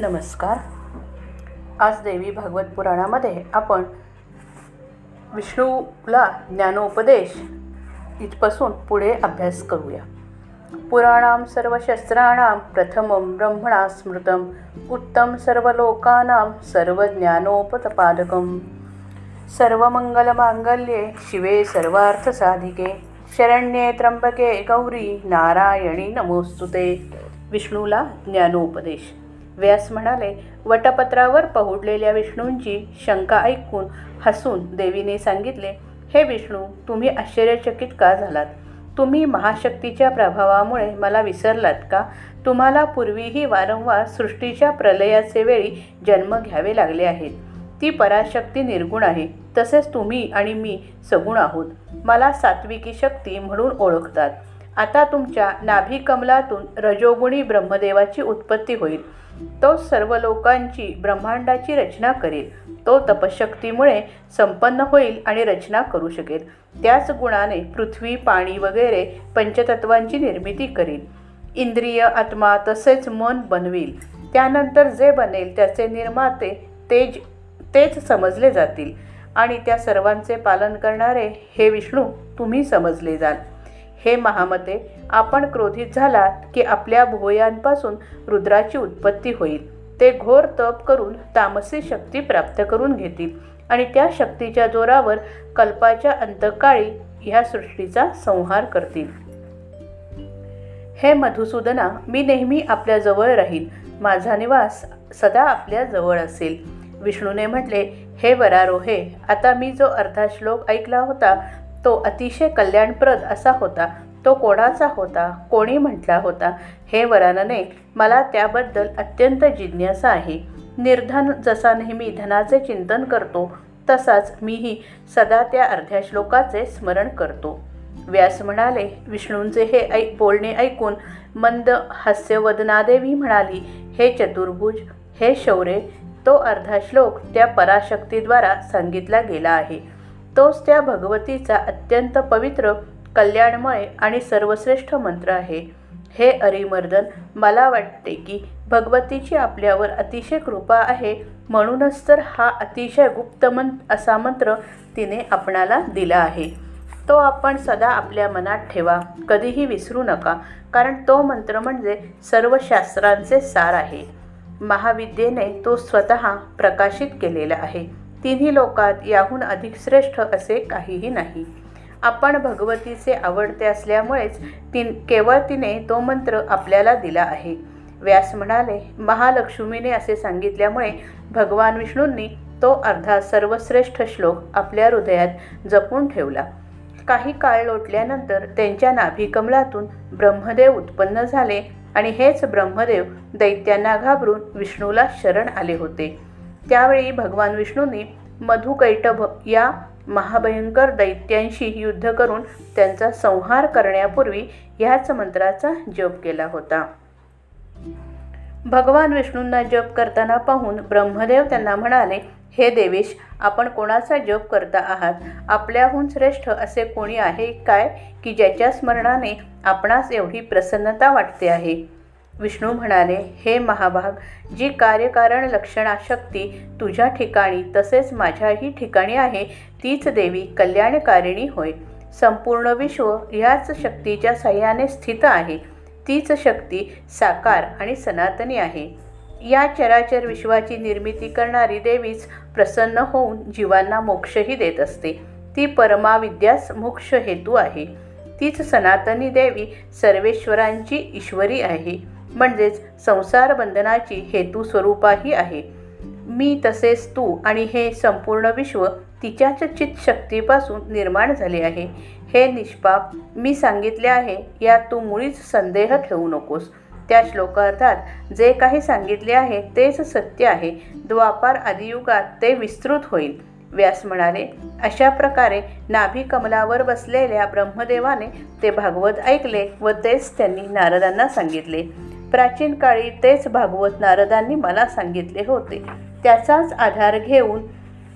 नमस्कार. आज देवी भागवत पुराणामध्ये आपण विष्णूला ज्ञानोपदेश इथपासून पुढे अभ्यास करूया. पुराणां सर्व शस्त्राणां प्रथमं ब्रह्मणा स्मृतम उत्तम सर्वलोकानां सर्वज्ञानोपपादकं सर्वमंगलमांगल्ये शिवे सर्वार्थसाधिके शरण्ये त्र्यंबके गौरी नारायणी नमोस्तुते. विष्णूला ज्ञानोपदेश. व्यास म्हणाले वटपत्रावर पहुडलेल्या विष्णूंची शंका ऐकून हसून देवीने सांगितले हे विष्णू तुम्ही आश्चर्यचकित का झालात? तुम्ही महाशक्तीच्या प्रभावामुळे मला विसरलात का? तुम्हाला पूर्वीही वारंवार सृष्टीच्या प्रलयाचे वेळी जन्म घ्यावे लागले आहेत. ती पराशक्ती निर्गुण आहे. तसेच तुम्ही आणि मी सगुण आहोत. मला सात्विकी शक्ती म्हणून ओळखतात. आता तुमच्या नाभिकमलातून रजोगुणी ब्रह्मदेवाची उत्पत्ती होईल. तो सर्व लोकांची ब्रह्मांडाची रचना करेल. तो तपशक्तीमुळे संपन्न होईल आणि रचना करू शकेल. त्याच गुणाने पृथ्वी पाणी वगैरे पंचतत्वांची निर्मिती करेल. इंद्रिय आत्मा तसेच मन बनवेल. त्यानंतर जे बनेल त्याचे निर्माते तेज तेच समजले जातील. आणि त्या सर्वांचे पालन करणारे हे विष्णू तुम्ही समजले जाल. हे महामते आपण क्रोधित झालात की आपल्या भुवयांपासून रुद्राची उत्पत्ती होईल. ते घोर तप करून तामसी शक्ती प्राप्त करून घेतील आणि त्या शक्तीच्या जोरावर कल्पाच्या अंतकाळी ह्या सृष्टीचा संहार करतील. हे मधुसूदना मी नेहमी आपल्याजवळ राहील माझा निवास सदा आपल्याजवळ असेल. विष्णूने म्हटले हे वरारोहे आता मी जो अर्धा श्लोक ऐकला होता तो अतिशय कल्याणप्रद असा होता. तो कोणाचा होता? कोणी म्हटला होता? हे वरानने मला त्याबद्दल अत्यंत जिज्ञासा आहे. निर्धन जसा नेहमी धनाचे चिंतन करतो तसाच मीही सदा त्या अर्ध्या श्लोकाचे स्मरण करतो. व्यास म्हणाले विष्णूंचे हे ऐ बोलणे ऐकून मंद हास्यवदनादेवी म्हणाली हे चतुर्भुज हे शौर्य तो अर्धा श्लोक त्या पराशक्तीद्वारा सांगितला गेला आहे. तोच त्या भगवतीचा अत्यंत पवित्र कल्याणमय आणि सर्वश्रेष्ठ मंत्र आहे. हे अरिमर्दन मला वाटते की भगवतीची आपल्यावर अतिशय कृपा आहे म्हणूनच तर हा अतिशय गुप्त मं असा मंत्र तिने आपणाला दिला आहे. तो आपण सदा आपल्या मनात ठेवा कधीही विसरू नका कारण तो मंत्र म्हणजे सर्व शास्त्रांचे सार आहे. महाविद्येने तो स्वतः प्रकाशित केलेला आहे. तिन्ही लोकात याहून अधिक श्रेष्ठ असे काहीही नाही. आपण भगवतीचे आवडते असल्यामुळेच ती केवळ तिने तो मंत्र आपल्याला दिला आहे. व्यास म्हणाले महालक्ष्मीने असे सांगितल्यामुळे भगवान विष्णूंनी तो अर्धा सर्वश्रेष्ठ श्लोक आपल्या हृदयात जपून ठेवला. काही काळ लोटल्यानंतर त्यांच्या नाभिकमलातून ब्रह्मदेव उत्पन्न झाले आणि हेच ब्रह्मदेव दैत्यांना घाबरून विष्णूला शरण आले होते. त्यावेळी भगवान विष्णूंनी मधुकैटभ या महाभयंकर दैत्यांशी युद्ध करून त्यांचा संहार करण्यापूर्वी ह्याच मंत्राचा जप केला होता. भगवान विष्णूंना जप करताना पाहून ब्रह्मदेव त्यांना म्हणाले हे देवेश आपण कोणाचा जप करता आहात? आपल्याहून श्रेष्ठ असे कोणी आहे काय की ज्याच्या स्मरणाने आपणास एवढी प्रसन्नता वाटते आहे? विष्णू म्हणाले हे महाभाग जी कार्यकारण लक्षणाशक्ती तुझ्या ठिकाणी तसेच माझ्याही ठिकाणी आहे तीच देवी कल्याणकारिणी होय. संपूर्ण विश्व ह्याच शक्तीच्या सहाय्याने स्थित आहे. तीच शक्ती साकार आणि सनातनी आहे. या चराचर विश्वाची निर्मिती करणारी देवीच प्रसन्न होऊन जीवांना मोक्षही देत असते. ती परमाविद्यास मोक्ष हेतू आहे. तीच सनातनी देवी सर्वेश्वरांची ईश्वरी आहे. म्हणजेच संसार बंधनाची हेतू स्वरूपाही आहे. मी तसेच तू आणि हे संपूर्ण विश्व तिच्याच चित शक्तीपासून निर्माण झाले आहे. हे निष्पाप मी सांगितले आहे यात तू मुळीच संदेह ठेवू नकोस. त्या श्लोकार्थात जे काही सांगितले आहे तेच सत्य आहे. द्वापार आदियुगात ते विस्तृत होईल. व्यास म्हणाले अशा प्रकारे नाभी कमलावर बसलेल्या ब्रह्मदेवाने ते भागवत ऐकले व तेच त्यांनी नारदांना सांगितले. प्राचीन काळी तेच भागवत नारदांनी मला सांगितले होते. त्याचाच आधार घेऊन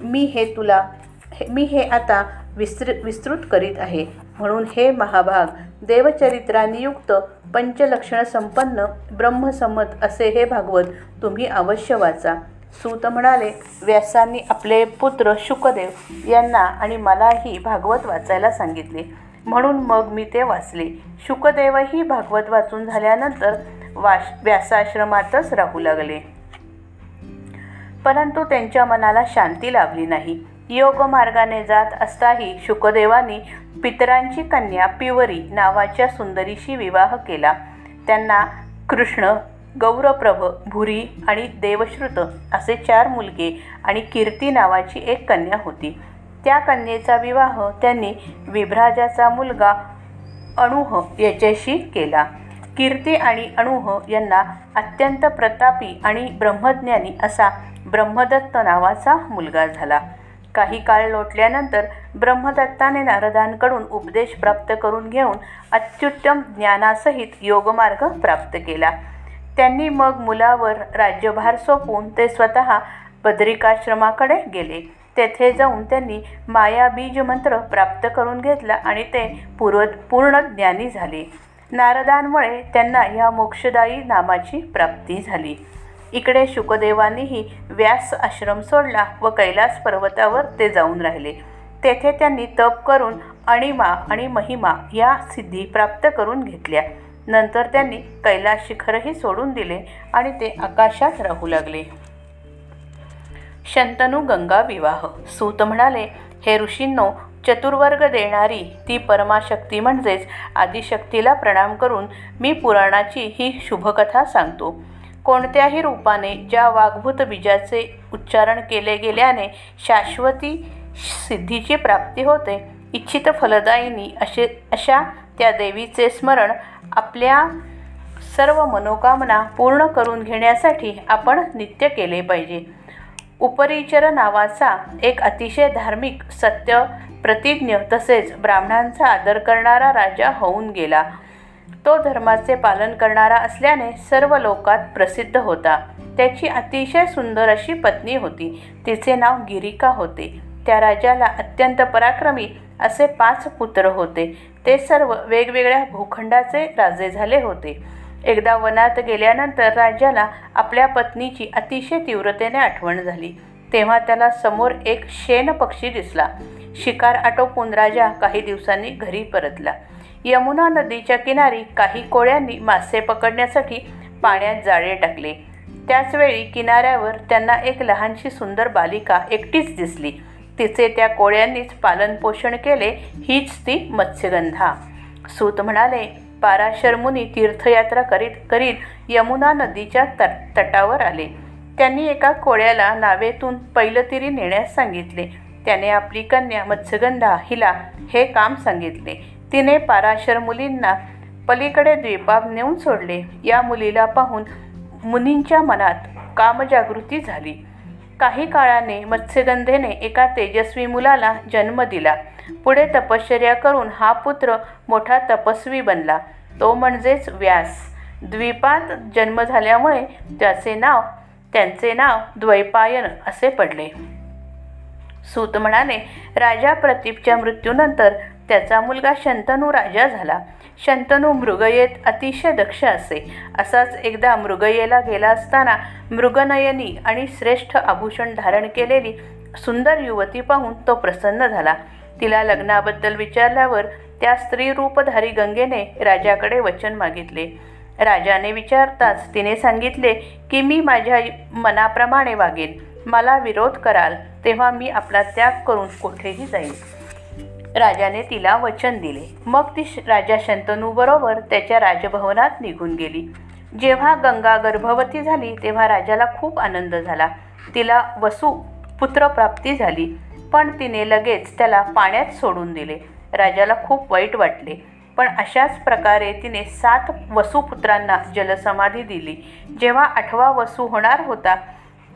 मी हे तुला मी हे आता विस्तृ विस्तृत करीत आहे. म्हणून हे महाभाग देवचरित्रानियुक्त पंचलक्षणसंपन्न पंचलक्षण संपन्न ब्रह्मसंमत असे हे भागवत तुम्ही अवश्य वाचा. सूत म्हणाले व्यासांनी आपले पुत्र शुकदेव यांना आणि मलाही भागवत वाचायला सांगितले. म्हणून मग मी ते वाचले. शुकदेवही भागवत वाचून झाल्यानंतर वाश व्यासाश्रमातच राहू लागले. परंतु त्यांच्या मनाला शांती लाभली नाही. योग मार्गाने जात असताही शुकदेवानी पितरांची कन्या पिवरी नावाच्या सुंदरीशी विवाह केला. त्यांना कृष्ण गौरप्रभ भुरी आणि देवश्रुत असे चार मुलगे आणि कीर्ती नावाची एक कन्या होती. त्या कन्येचा विवाह त्यांनी विभ्राजाचा मुलगा अणुह याच्याशी केला. कीर्ती आणि अणुह यांना अत्यंत प्रतापी आणि ब्रह्मज्ञानी असा ब्रह्मदत्त नावाचा मुलगा झाला. काही काळ लोटल्यानंतर ब्रह्मदत्ताने नारदांकडून उपदेश प्राप्त करून घेऊन अत्युत्तम ज्ञानासहित योगमार्ग प्राप्त केला. त्यांनी मग मुलावर राज्यभार सोपवून ते स्वतः बद्रिकाश्रमाकडे गेले. तेथे जाऊन त्यांनी माया बीज मंत्र प्राप्त करून घेतला आणि ते पूर्व पूर्ण ज्ञानी झाले. नारदांमुळे त्यांना या मोक्षदायी नामाची प्राप्ती झाली. इकडे शुकदेवांनीही व्यास आश्रम सोडला व कैलास पर्वतावर ते जाऊन राहिले. तेथे त्यांनी तप करून अणिमा आणि महिमा या सिद्धी प्राप्त करून घेतल्या. नंतर त्यांनी कैलास शिखरही सोडून दिले आणि ते आकाशात राहू लागले. शंतनू गंगा विवाह. सूत म्हणाले हे ऋषींनो चतुर्वर्ग देणारी ती परमाशक्ती म्हणजेच आदिशक्तीला प्रणाम करून मी पुराणाची ही शुभकथा सांगतो. कोणत्याही रूपाने ज्या वाग्भूत बीजाचे उच्चारण केले गेल्याने शाश्वती सिद्धीची प्राप्ती होते. इच्छित फलदायिनी असे अशा त्या देवीचे स्मरण आपल्या सर्व मनोकामना पूर्ण करून घेण्यासाठी आपण नित्य केले पाहिजे. उपरिचर नावाचा एक अतिशय धार्मिक सत्य प्रतिज्ञ तसेच ब्राह्मणांचा आदर करणारा राजा होऊन गेला. तो धर्माचे पालन करणारा असल्याने सर्व लोकात प्रसिद्ध होता. त्याची अतिशय सुंदर अशी पत्नी होती. तिचे नाव गिरिका होते. त्या राजाला अत्यंत पराक्रमी असे पाच पुत्र होते. ते सर्व वेगवेगळ्या भूखंडाचे राजे झाले होते. एकदा वनात गेल्यानंतर राजाला आपल्या पत्नीची अतिशय तीव्रतेने आठवण झाली. तेव्हा त्याला समोर एक शेन पक्षी दिसला. शिकार आटोपून राजा काही दिवसांनी घरी परतला. यमुना नदीच्या किनारी काही कोळ्यांनी मासे पकडण्यासाठी पाण्यात जाळे टाकले. त्याचवेळी किनाऱ्यावर त्यांना एक लहानशी सुंदर बालिका एकटीच दिसली. तिचे त्या कोळ्यांनीच पालनपोषण केले हीच ती मत्स्यगंधा. सूत म्हणाले पाराशर मुनी तीर्थयात्रा करीत करीत यमुना नदीच्या तट तटावर आले. त्यांनी एका कोळ्याला नावेतून पैलतिरी नेण्यास सांगितले. त्याने आपली कन्या मत्स्यगंधा हिला हे काम सांगितले. तिने पाराशर मुलींना पलीकडे द्वीपाब नेऊन सोडले. या मुलीला पाहून मुनींच्या मनात कामजागृती झाली. काही काळाने मत्स्यगंधेने एका तेजस्वी मुलाला जन्म दिला. पुढे तपश्चर्या करून हा पुत्र मोठा तपस्वी बनला. तो म्हणजेच व्यास. द्वीपात जन्म झाल्यामुळे त्याचे नाव त्यांचे नाव द्वैपायन असे पडले. सूत म्हणाले राजा प्रतीपच्या मृत्यूनंतर त्याचा मुलगा शंतनू राजा झाला. शंतनू मृगयेत अतिशय दक्ष असे. असाच एकदा मृगयेला गेला असताना मृगनयनी आणि श्रेष्ठ आभूषण धारण केलेली सुंदर युवती पाहून तो प्रसन्न झाला. तिला लग्नाबद्दल विचारल्यावर त्या स्त्री रूपधारी गंगेने राजाकडे वचन मागितले. राजाने विचारताच तिने सांगितले की मी माझ्या मनाप्रमाणे वागेन. मला विरोध कराल. तेव्हा मी आपला त्याग करून कुठेही जाईल राजाने तिला वचन दिले. मग ती राजा शंतनूबरोबर त्याच्या राजभवनात निघून गेली. जेव्हा गंगा गर्भवती झाली तेव्हा राजाला खूप आनंद झाला. तिला वसू पुत्रप्राप्ती झाली पण तिने लगेच त्याला पाण्यात सोडून दिले. राजाला खूप वाईट वाटले पण अशाच प्रकारे तिने सात वसुपुत्रांना जलसमाधी दिली. जेव्हा आठवा वसू होणार होता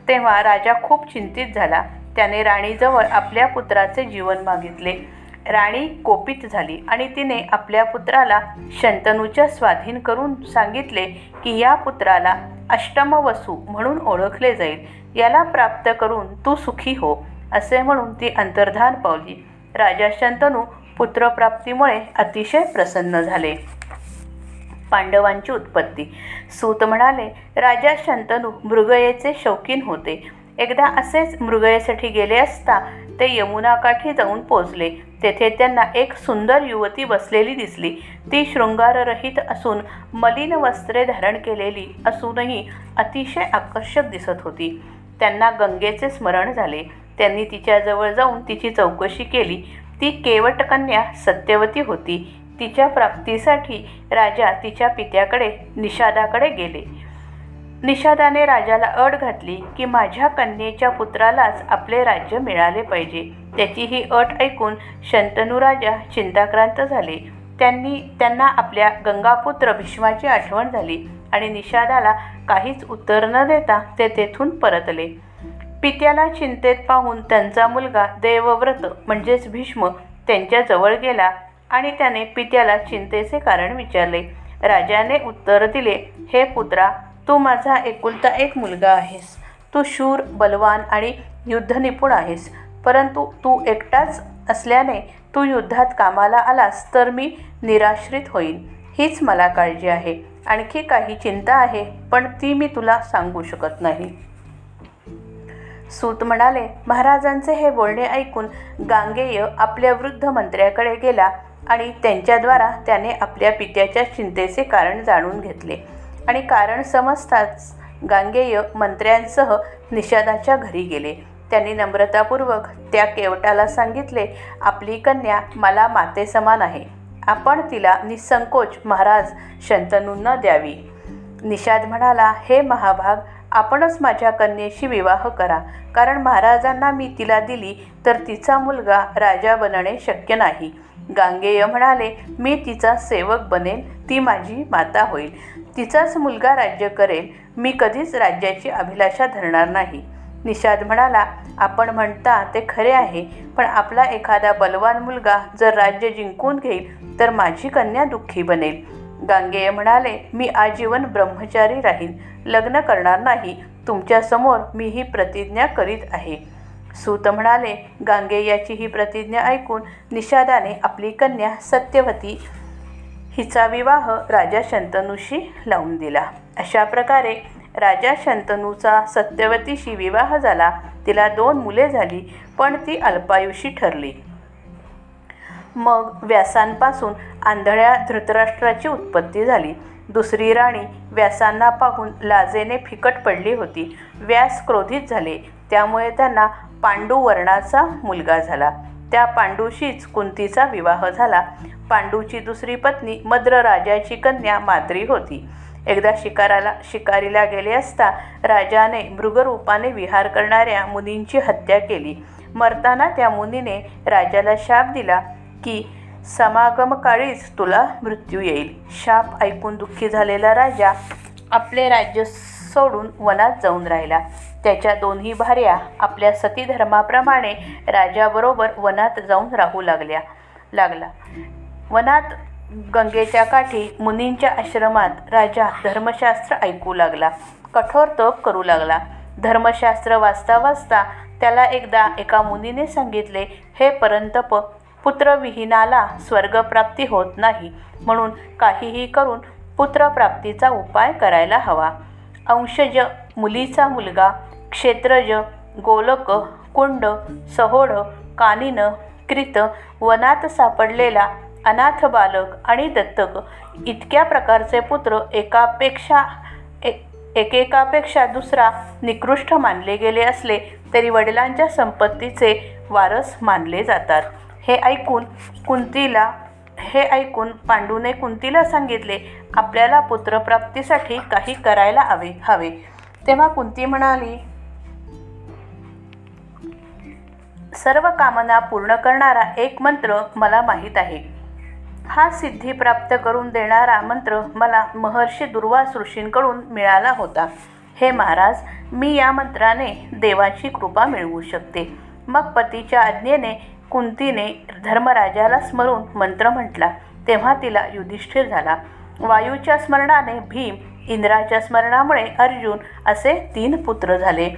तेव्हा राजा खूप चिंतित झाला. त्याने राणीजवळ आपल्या पुत्राचे जीवन मागितले. राणी कोपित झाली आणि तिने आपल्या पुत्राला शंतनूच्या स्वाधीन करून सांगितले की या पुत्राला अष्टमवसू म्हणून ओळखले जाईल. याला प्राप्त करून तू सुखी हो असे म्हणून ती अंतर्धान पावली. राजा शंतनू पुत्रप्राप्तीमुळे अतिशय प्रसन्न झाले. पांडवांची उत्पत्ती. सूत म्हणाले राजा शंतनू मृगयेचे शौकीन होते. एकदा असेच मृगयासाठी गेले असता ते यमुनाकाठी जाऊन पोचले. तेथे त्यांना एक सुंदर युवती बसलेली दिसली. ती शृंगाररहित असून मलिन वस्त्रे धारण केलेली असूनही अतिशय आकर्षक दिसत होती. त्यांना गंगेचे स्मरण झाले. त्यांनी तिच्याजवळ जाऊन तिची चौकशी केली. ती केवट कन्या सत्यवती होती. तिच्या प्राप्तीसाठी राजा तिच्या पित्याकडे निषादाकडे गेले. निषादाने राजाला अट घातली की माझ्या कन्येच्या पुत्रालाच आपले राज्य मिळाले पाहिजे. त्याची ही अट ऐकून शंतनू राजा चिंताक्रांत झाले. त्यांनी त्यांना आपल्या गंगापुत्र भीष्माची आठवण झाली आणि निषादाला काहीच उत्तर न देता ते तेथून परतले. पित्याला चिंतेत पाहून त्यांचा मुलगा देवव्रत म्हणजेच भीष्म त्यांच्याजवळ गेला आणि त्याने पित्याला चिंतेचे कारण विचारले. राजाने उत्तर दिले हे पुत्रा तू माझा एकुलता एक मुलगा आहेस. तू शूर बलवान आणि युद्धनिपुण आहेस. परंतु तू एकटाच असल्याने तू युद्धात कामाला आलास तर मी निराश्रित होईन. हीच मला काळजी आहे. आणखी काही चिंता आहे पण ती मी तुला सांगू शकत नाही. सूत म्हणाले महाराजांचे हे बोलणे ऐकून गांगेय आपल्या वृद्ध मंत्र्याकडे गेला आणि त्यांच्याद्वारा त्याने आपल्या पित्याच्या चिंतेचे कारण जाणून घेतले. आणि कारण समजताच गांगेय मंत्र्यांसह निषादाच्या घरी गेले. त्यांनी नम्रतापूर्वक त्या केवटाला सांगितले आपली कन्या मला मातेसमान आहे. आपण तिला निसंकोच महाराज शंतनूंना द्यावी. निषाद म्हणाला हे महाभाग आपणच माझ्या कन्येशी विवाह करा. कारण महाराजांना मी तिला दिली तर तिचा मुलगा राजा बनणे शक्य नाही. गांगेय म्हणाले मी तिचा सेवक बनेल ती माझी माता होईल. तिचाच मुलगा राज्य करेल. मी कधीच राज्याची अभिलाषा धरणार नाही. निषाद म्हणाला आपण म्हणता ते खरे आहे पण आपला एखादा बलवान मुलगा जर राज्य जिंकून घेईल तर माझी कन्या दुःखी बनेल. गांगेय म्हणाले मी आजीवन ब्रह्मचारी राहील. लग्न करणार नाही. तुमच्यासमोर मी ही प्रतिज्ञा करीत आहे. सूत म्हणाले गांगेयाची ही प्रतिज्ञा ऐकून निषादाने आपली कन्या सत्यवती हिचा विवाह राजा शंतनूशी लावून दिला. अशा प्रकारे राजा शंतनूचा सत्यवतीशी विवाह झाला. तिला दोन मुले झाली पण ती अल्पायुषी ठरली. मग व्यासांपासून आंधळ्या धृतराष्ट्राची उत्पत्ती झाली. दुसरी राणी व्यासांना पाहून लाजेने फिकट पडली होती. व्यास क्रोधित झाले. त्यामुळे त्यांना पांडू वर्णाचा मुलगा झाला. त्या पांडूशीच कुंतीचा विवाह झाला. पांडूची दुसरी पत्नी मद्र राजाची कन्या माद्री होती. एकदा शिकाराला शिकारीला गेले असता राजाने मृगरूपाने विहार करणाऱ्या मुनींची हत्या केली. मरताना त्या मुनीने राजाला शाप दिला की समागमकाळीच तुला मृत्यू येईल. शाप ऐकून दुःखी झालेला राजा आपले राज्य सोडून वनात जाऊन राहिला. त्याच्या दोन्ही भार्या आपल्या सतीधर्माप्रमाणे राजाबरोबर वनात जाऊन राहू लागल्या. लागला. वनात गंगेच्या काठी मुनींच्या आश्रमात राजा धर्मशास्त्र ऐकू लागला. कठोर तप करू लागला. धर्मशास्त्र वाचता वाचता त्याला एकदा एका मुनीने सांगितले हे परंतप पुत्रविहीनाला स्वर्गप्राप्ती होत नाही. म्हणून काहीही करून पुत्रप्राप्तीचा उपाय करायला हवा. अंशज मुलीचा मुलगा क्षेत्रज गोलक कुंड सहोड कानिन क्रित वनात सापडलेला अनाथ बालक आणि दत्तक. इतक्या प्रकारचे पुत्र एकापेक्षा एकेकापेक्षा दुसरा निकृष्ट मानले गेले असले तरी वडिलांच्या संपत्तीचे वारस मानले जातात. हे ऐकून कुंतीला हे ऐकून पांडूने कुंतीला सांगितले आपल्याला पुत्रप्राप्तीसाठी काही करायला हवे हवे. तेव्हा कुंती म्हणाली सर्व कामना पूर्ण करणारा एक मंत्र मला माहीत आहे. हा सिद्धी प्राप्त करून देणारा मंत्र मला महर्षी दुर्वास ऋषींकडून मिळाला होता. हे महाराज मी या मंत्राने देवाची कृपा मिळवू शकते. मग पतीच्या आज्ञेने कुंतीने धर्मराजाला स्मरून मंत्र म्हटला. तेव्हा तिला युधिष्ठिर झाला. वायूच्या स्मरणाने भीम इंद्राच्या स्मरणामुळे अर्जुन असे तीन पुत्र झाले.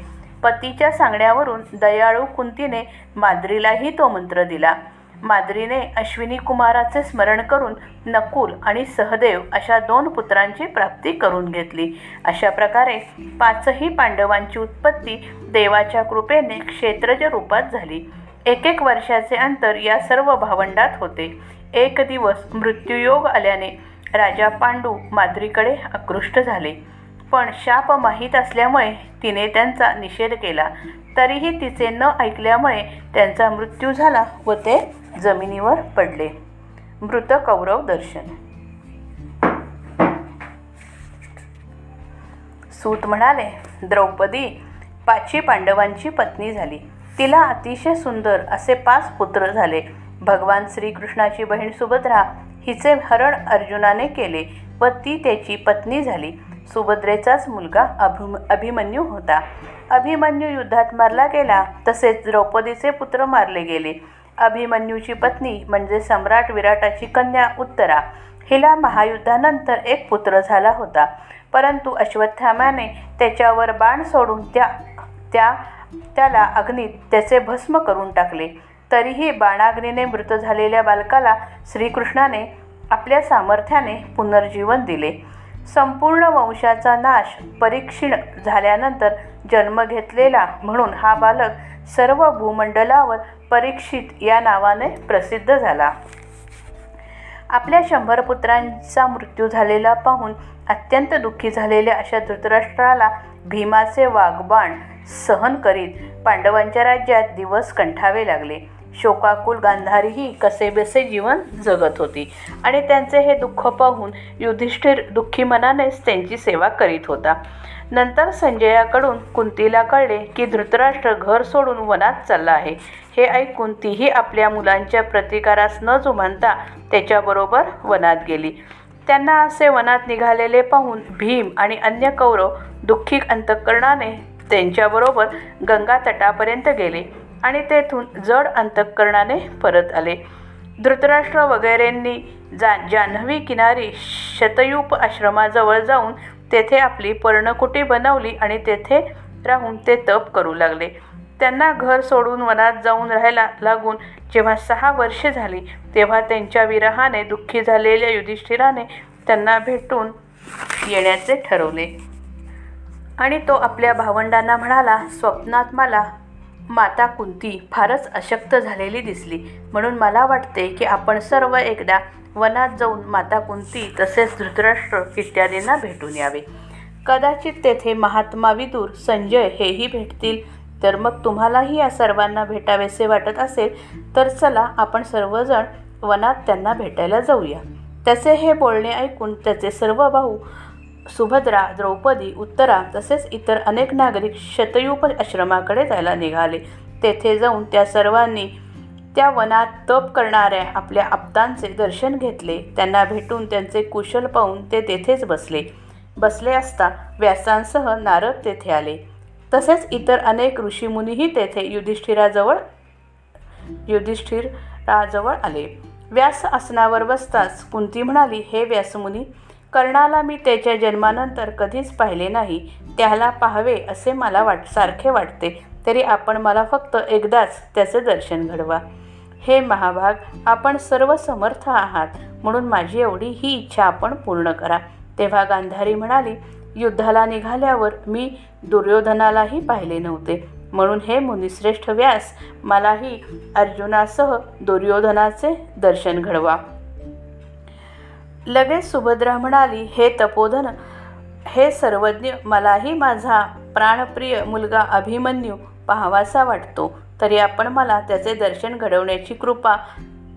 पतीच्या सांगण्यावरून दयाळू कुंतीने माद्रीलाही तो मंत्र दिला. माद्रीने अश्विनी कुमाराचे स्मरण करून नकुल आणि सहदेव अशा दोन पुत्रांची प्राप्ती करून घेतली. अशा प्रकारे पाचही पांडवांची उत्पत्ती देवाच्या कृपेने क्षेत्रज रूपात झाली. एक एक वर्षाचे अंतर या सर्व भावंडात होते. एक दिवस मृत्यूयोग आल्याने राजा पांडू माद्रीकडे आकृष्ट झाले. पण शाप माहीत असल्यामुळे तिने त्यांचा निषेध केला. तरीही तिचे न ऐकल्यामुळे त्यांचा मृत्यू झाला व ते जमिनीवर पडले. मृत कौरव दर्शन. सूत म्हणाले द्रौपदी पाची पांडवांची पत्नी झाली. तिला अतिशय सुंदर असे पाच पुत्र झाले. भगवान श्रीकृष्णाची बहीण सुभद्रा हिचे हरण अर्जुनाने केले व ती त्याची पत्नी झाली. सुभद्रेचाच मुलगा अभि अभिमन्यू होता. अभिमन्यू युद्धात मारला गेला तसेच द्रौपदीचे पुत्र मारले गेले. अभिमन्यूची पत्नी म्हणजे सम्राट विराटाची कन्या उत्तरा. हिला महायुद्धानंतर एक पुत्र झाला होता. परंतु अश्वत्थामाने त्याच्यावर बाण सोडून त्या त्या त्याला अग्नीत त्याचे भस्म करून टाकले. तरीही बाणाग्नीने मृत झालेल्या बालकाला श्रीकृष्णाने आपल्या सामर्थ्याने पुनर्जीवन दिले. संपूर्ण वंशाचा नाश परीक्षीण झाल्यानंतर जन्म घेतलेला म्हणून हा बालक सर्व भूमंडलावर परीक्षित या नावाने प्रसिद्ध झाला. आपल्या शंभर पुत्रांचा मृत्यू झालेला पाहून अत्यंत दुःखी झालेल्या अशा धृतराष्ट्राला भीमाचे वाघबाण सहन करीत पांडवांच्या राज्यात दिवस कंठावे लागले. शोकाकुल गांधारीही कसेबसे जीवन जगत होती आणि त्यांचे हे दुःख पाहून युधिष्ठिर दुःखी मनानेच त्यांची सेवा करीत होता. नंतर संजयाकडून कुंतीला कळले की धृतराष्ट्र घर सोडून वनात चालला आहे. हे ऐकून तीही आपल्या मुलांच्या प्रतिकारास न जुमानता त्याच्याबरोबर वनात गेली. त्यांना असे वनात निघालेले पाहून भीम आणि अन्य कौरव दुःखी अंतःकरणाने त्यांच्याबरोबर गंगा तटापर्यंत गेले आणि तेथून जड अंतःकरणाने परत आले. धृतराष्ट्र वगैरेंनी जा जान्हवी किनारी शतयूप आश्रमाजवळ जाऊन तेथे आपली पर्णकुटी बनवली आणि तेथे राहून ते तप करू लागले. त्यांना घर सोडून वनात जाऊन राहायला लागून जेव्हा सहा वर्षे झाली तेव्हा त्यांच्या विरहाने दुःखी झालेल्या युधिष्ठिराने त्यांना भेटून येण्याचे ठरवले. आणि तो आपल्या भावंडांना म्हणाला स्वप्नात मला माता कुंती फारच अशक्त झालेली दिसली. म्हणून मला वाटते की आपण सर्व एकदा वनात जाऊन माता कुंती तसेच धृतराष्ट्र इत्यादींना भेटून यावे. कदाचित तेथे महात्मा विदूर संजय हेही भेटतील. तर मग तुम्हालाही या सर्वांना भेटावेसे वाटत असेल तर चला आपण सर्वजण वनात त्यांना भेटायला जाऊया. त्याचे हे बोलणे ऐकून त्याचे सर्व भाऊ सुभद्रा द्रौपदी उत्तरा तसेच इतर अनेक नागरिक शतयूप आश्रमाकडे जायला निघाले. तेथे जाऊन त्या सर्वांनी त्या वनात तप करणाऱ्या आपल्या आप्तांचे दर्शन घेतले. त्यांना भेटून त्यांचे कुशल पाहून ते तेथेच बसले. बसले असता व्यासांसह नारद तेथे आले. तसेच इतर अनेक ऋषीमुनीही तेथे युधिष्ठिराजवळ युधिष्ठिराजवळ आले. व्यास आसनावर बसताच कुंती म्हणाली हे व्यासमुनी कर्णाला मी त्याच्या जन्मानंतर कधीच पाहिले नाही त्याला पाहावे असे मला वाट सारखे वाटते तरी आपण मला फक्त एकदाच त्याचे दर्शन घडवा. हे महाभाग आपण सर्व समर्थ आहात म्हणून माझी एवढी ही इच्छा आपण पूर्ण करा. तेव्हा गांधारी म्हणाली युद्धाला निघाल्यावर मी दुर्योधनालाही पाहिले नव्हते. म्हणून हे मुनिश्रेष्ठ व्यास मलाही अर्जुनासह दुर्योधनाचे दर्शन घडवा. लगेच सुभद्रा म्हणाली हे तपोधन हे सर्वज्ञ मलाही माझा प्राणप्रिय मुलगा अभिमन्यू पाहावासा वाटतो. तरी आपण मला त्याचे दर्शन घडवण्याची कृपा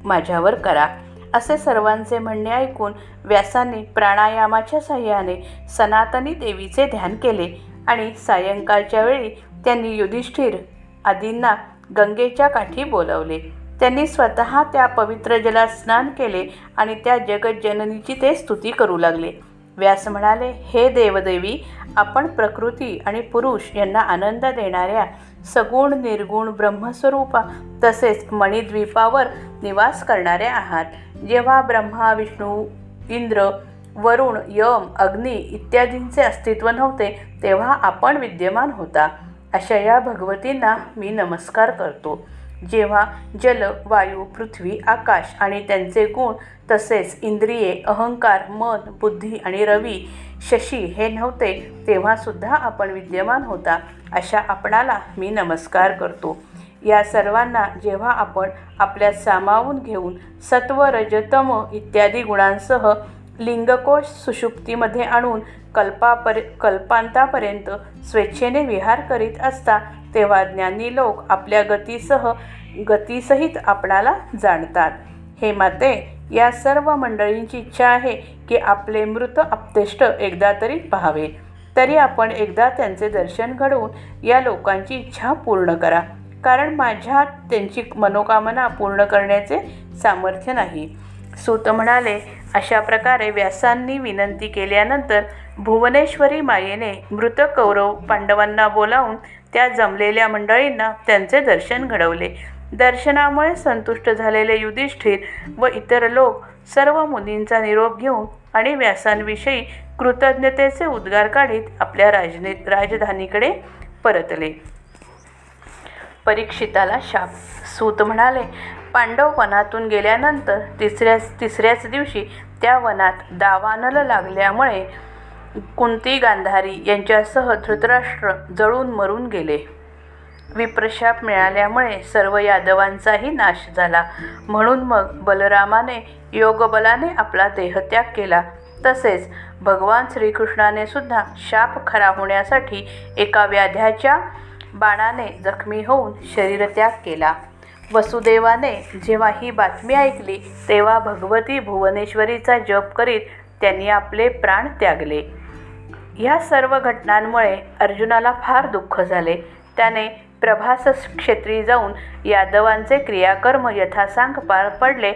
माझ्यावर करा. असे सर्वांचे म्हणणे ऐकून व्यासाने प्राणायामाच्या सहाय्याने सनातनी देवीचे ध्यान केले आणि सायंकाळच्या वेळी त्यांनी युधिष्ठिर आदींना गंगेच्या काठी बोलवले. त्यांनी स्वतः त्या पवित्र जलात स्नान केले आणि त्या जगज्जननीची ते स्तुती करू लागले. व्यास म्हणाले हे देवदेवी आपण प्रकृती आणि पुरुष यांना आनंद देणाऱ्या सगुण निर्गुण ब्रह्मस्वरूपा तसेच मणिद्वीपावर निवास करणारे आहात. जेव्हा ब्रह्मा विष्णू इंद्र वरुण यम अग्नी इत्यादींचे अस्तित्व नव्हते तेव्हा आपण विद्यमान होता. अशा या भगवतींना मी नमस्कार करतो. जेव्हा जल वायू पृथ्वी आकाश आणि त्यांचे गुण तसेच इंद्रिये अहंकार मन बुद्धी आणि रवी शशी हे नव्हते तेव्हासुद्धा आपण विद्यमान होता अशा आपणाला मी नमस्कार करतो. या सर्वांना जेव्हा आपण आपल्यात सामावून घेऊन सत्व रजतम इत्यादी गुणांसह लिंगकोश सुषुप्तीमध्ये आणून कल्पापर कल्पांतापर्यंत स्वेच्छेने विहार करीत असता तेव्हा ज्ञानी लोक आपल्या गतीसह गतीसहित आपणाला जाणतात. हे माते या सर्व मंडळींची इच्छा आहे की आपले मृत आपतेष्ट एकदा तरी पाहावे. तरी आपण एकदा त्यांचे दर्शन घडवून या लोकांची इच्छा पूर्ण करा. कारण माझ्यात त्यांची मनोकामना पूर्ण करण्याचे सामर्थ्य नाही. सूत म्हणाले अशा प्रकारे व्यासांनी विनंती केल्यानंतर भुवनेश्वरी मायेने मृत कौरव पांडवांना बोलावून त्या जमलेल्या मंडळींना त्यांचे दर्शन घडवले. दर्शनामुळे संतुष्ट झालेले युधिष्ठिर व इतर लोक सर्व मुनींचा निरोप घेऊन आणि व्यासांविषयी कृतज्ञतेचे उद्गार काढीत आपल्या राजने राजधानीकडे परतले. परीक्षिताला शाप. सूत म्हणाले पांडव वनातून गेल्यानंतर तिसऱ्याच तिसऱ्याच दिवशी त्या वनात दावानल लागल्यामुळे कुंती गांधारी यांच्यासह धृतराष्ट्र जळून मरून गेले. विप्रशाप मिळाल्यामुळे सर्व यादवांचाही नाश झाला. म्हणून मग बलरामाने योगबलाने आपला देहत्याग केला. तसेच भगवान श्रीकृष्णाने सुद्धा शाप खरा होण्यासाठी एका व्याध्याच्या बाणाने जखमी होऊन शरीरत्याग केला. वसुदेवाने जेव्हा ही बातमी ऐकली तेव्हा भगवती भुवनेश्वरीचा जप करीत त्यांनी आपले प्राण त्यागले. ह्या सर्व घटनांमुळे अर्जुनाला फार दुःख झाले. त्याने प्रभास क्षेत्री जाऊन यादवांचे क्रियाकर्म यथासांग पार पडले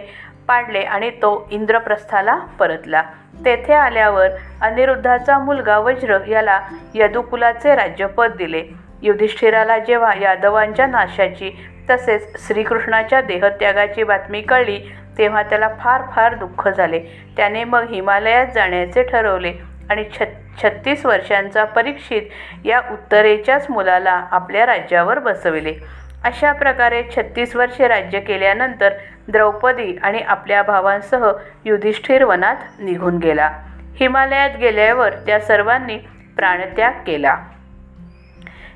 पाडले आणि तो इंद्रप्रस्थाला परतला. तेथे आल्यावर अनिरुद्धाचा मुलगा वज्र याला यदुकुलाचे राज्यपद दिले. युधिष्ठिराला जेव्हा यादवांच्या नाशाची तसेच श्रीकृष्णाच्या देहत्यागाची बातमी कळली तेव्हा त्याला फार फार दुःख झाले. त्याने मग हिमालयात जाण्याचे ठरवले. आणि छ छत्तीस वर्षांचा परीक्षित या उत्तरेच्याच मुलाला आपल्या राज्यावर बसविले. अशा प्रकारे छत्तीस वर्षे राज्य केल्यानंतर द्रौपदी आणि आपल्या भावांसह युधिष्ठिर वनात निघून गेला. हिमालयात गेल्यावर त्या सर्वांनी प्राणत्याग केला.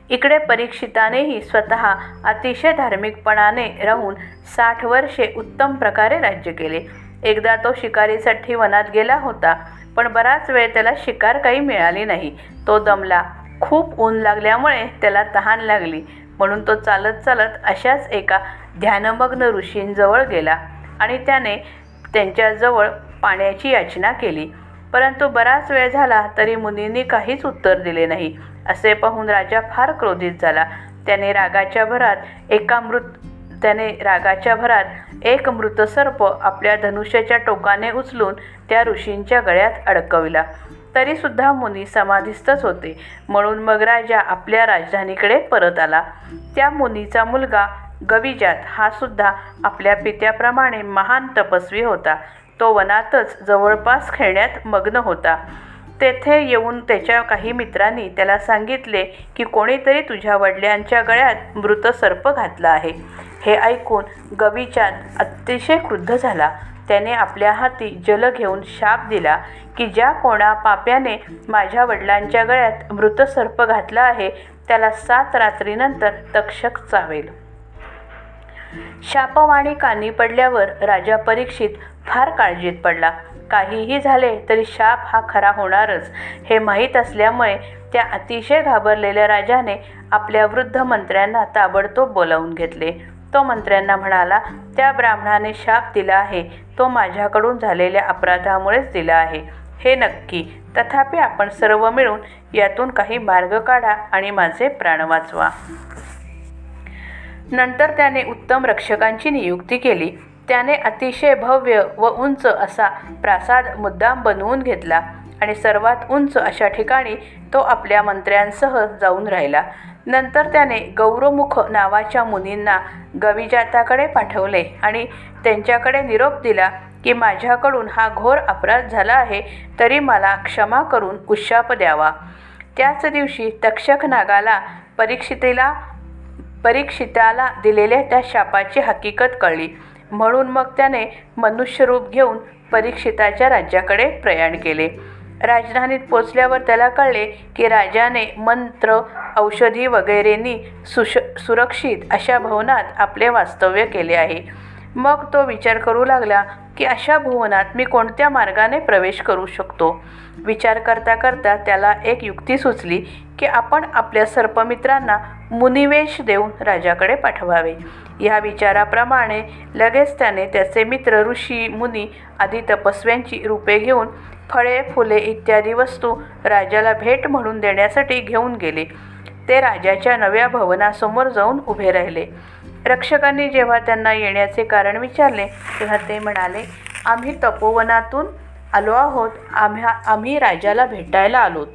इकडे परीक्षितानेही स्वतः अतिशय धार्मिकपणाने राहून साठ वर्षे उत्तम प्रकारे राज्य केले. एकदा तो शिकारीसाठी वनात गेला होता. पण बराच वेळ त्याला शिकार काही मिळाली नाही. तो दमला. खूप ऊन लागल्यामुळे त्याला तहान लागली. म्हणून तो चालत चालत अशाच एका ध्यानमग्न ऋषींजवळ गेला आणि त्याने त्यांच्याजवळ पाण्याची याचना केली. परंतु बराच वेळ झाला तरी मुनींनी काहीच उत्तर दिले नाही. असे पाहून राजा फार क्रोधित झाला. त्याने रागाच्या भरात एका मृत त्याने रागाच्या भरात एक मृतसर्प आपल्या धनुष्याच्या टोकाने उचलून त्या ऋषींच्या गळ्यात अडकविला. तरीसुद्धा मुनी समाधीस्थच होते. म्हणून मग राजा आपल्या राजधानीकडे परत आला. त्या मुनीचा मुलगा गविजात हा सुद्धा आपल्या पित्याप्रमाणे महान तपस्वी होता. तो वनातच जवळपास खेळण्यात मग्न होता. तेथे येऊन त्याच्या काही मित्रांनी त्याला सांगितले की कोणीतरी तुझ्या वडिलांच्या गळ्यात मृत सर्प घातला आहे. हे ऐकून गवीचांद अतिशय क्रुद्ध झाला. त्याने आपल्या हाती जल घेऊन शाप दिला की ज्या कोणा पाप्याने माझ्या वडिलांच्या गळ्यात मृत सर्प घातला आहे त्याला सात रात्रीनंतर तक्षक चावेल. शापवाणी कानी पडल्यावर राजा परीक्षित फार काळजीत पडला. काहीही झाले तरी शाप हा खरा होणारच. हे माहीत असल्यामुळे त्या अतिशय घाबरलेल्या राजाने आपल्या वृद्ध मंत्र्यांना ताबडतोब बोलावून घेतले. तो मंत्र्यांना म्हणाला त्या ब्राह्मणाने शाप दिला आहे. तो माझ्याकडून झालेल्या अपराधामुळेच दिला आहे. हे नक्की. तथापि आपण सर्व मिळून यातून काही मार्ग काढा आणि माझे प्राण वाचवा. नंतर त्याने उत्तम रक्षकांची नियुक्ती केली. त्याने अतिशय भव्य व उंच असा प्रासाद मुद्दाम बनवून घेतला आणि सर्वात उंच अशा ठिकाणी तो आपल्या मंत्र्यांसह जाऊन राहिला. नंतर त्याने गौरमुख नावाच्या मुनींना गविजाताकडे पाठवले आणि त्यांच्याकडे निरोप दिला की माझ्याकडून हा घोर अपराध झाला आहे तरी मला क्षमा करून उशाप द्यावा. त्याच दिवशी तक्षक नागाला परीक्षितेला परीक्षिताला दिलेल्या त्या शापाची हकीकत कळली. म्हणून मग त्याने मनुष्यरूप घेऊन परीक्षिताच्या राज्याकडे प्रयाण केले. राजधानीत पोचल्यावर त्याला कळले की राजाने मंत्र औषधी वगैरेंनी सुश सुरक्षित अशा भवनात आपले वास्तव्य केले आहे. मग तो विचार करू लागला की अशा भुवनात मी कोणत्या मार्गाने प्रवेश करू शकतो? विचार करता करता त्याला एक युक्ती सुचली की आपण आपल्या सर्पमित्रांना मुनिवेश देऊन राजाकडे पाठवावे. या विचाराप्रमाणे लगेच त्याने त्याचे मित्र ऋषी मुनी आदी तपस्व्यांची रूपे घेऊन फळे फुले इत्यादी वस्तू राजाला भेट म्हणून देण्यासाठी घेऊन गेले. ते राजाच्या नव्या भवनासमोर जाऊन उभे राहिले. रक्षकांनी जेव्हा त्यांना येण्याचे कारण विचारले तेव्हा ते म्हणाले आम्ही तपोवनातून आलो आहोत. आम्हा आम्ही राजाला भेटायला आलोत.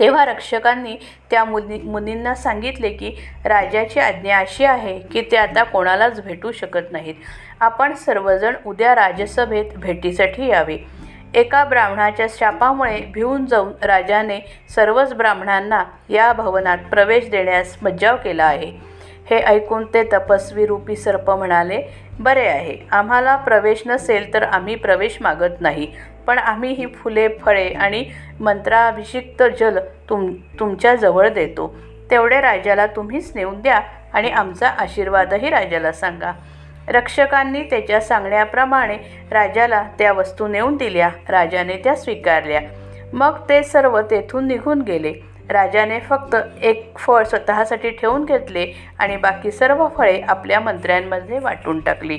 तेव्हा रक्षकांनी त्या मुनी मुनींना सांगितले की राजाची आज्ञा अशी आहे की ते आता कोणालाच भेटू शकत नाहीत. आपण सर्वजण उद्या राजसभेत भेटीसाठी यावे. एका ब्राह्मणाच्या शापामुळे भिवून जाऊन राजाने सर्वच ब्राह्मणांना या भवनात प्रवेश देण्यास मज्जाव केला आहे. हे ऐकून ते तपस्वी रूपी सर्प म्हणाले बरे आहे. आम्हाला प्रवेश नसेल तर आम्ही प्रवेश मागत नाही. पण आम्ही ही फुले फळे आणि मंत्राभिषिक्त जल तुम तुमच्याजवळ देतो. तेवढे राजाला तुम्हीच नेऊन द्या आणि आमचा आशीर्वादही राजाला सांगा. रक्षकांनी त्याच्या सांगण्याप्रमाणे राजाला त्या वस्तू नेऊन दिल्या. राजाने त्या स्वीकारल्या. मग ते सर्व तेथून निघून गेले. राजाने फक्त एक फळ स्वतःसाठी ठेवून घेतले आणि बाकी सर्व फळे आपल्या मंत्र्यांमध्ये वाटून टाकली.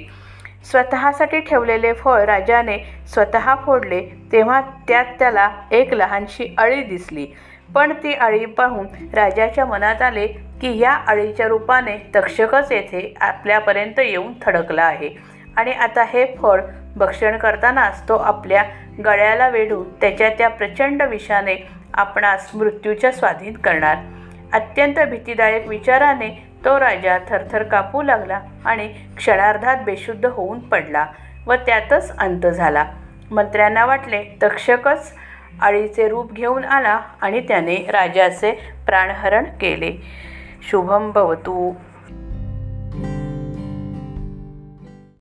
स्वतःसाठी ठेवलेले फळ राजाने स्वतः फोडले तेव्हा त्यात त्याला एक लहानशी अळी दिसली. पण ती अळी पाहून राजाच्या मनात आले की या अळीच्या रूपाने तक्षकच येथे आपल्यापर्यंत येऊन थडकला आहे. आणि आता हे फळ भक्षण करतानाच तो आपल्या गळ्याला वेढून त्याच्या त्या प्रचंड विषाने आपणास मृत्यूच्या स्वाधीन करणार. अत्यंत भीतीदायक विचाराने तो राजा थरथर कापू लागला आणि क्षणार्धात बेशुद्ध होऊन पडला व त्यातच अंत झाला. मंत्र्यांना वाटले तक्षकच आळीचे रूप घेऊन आला आणि त्याने राजाचे प्राणहरण केले. शुभम भवतू.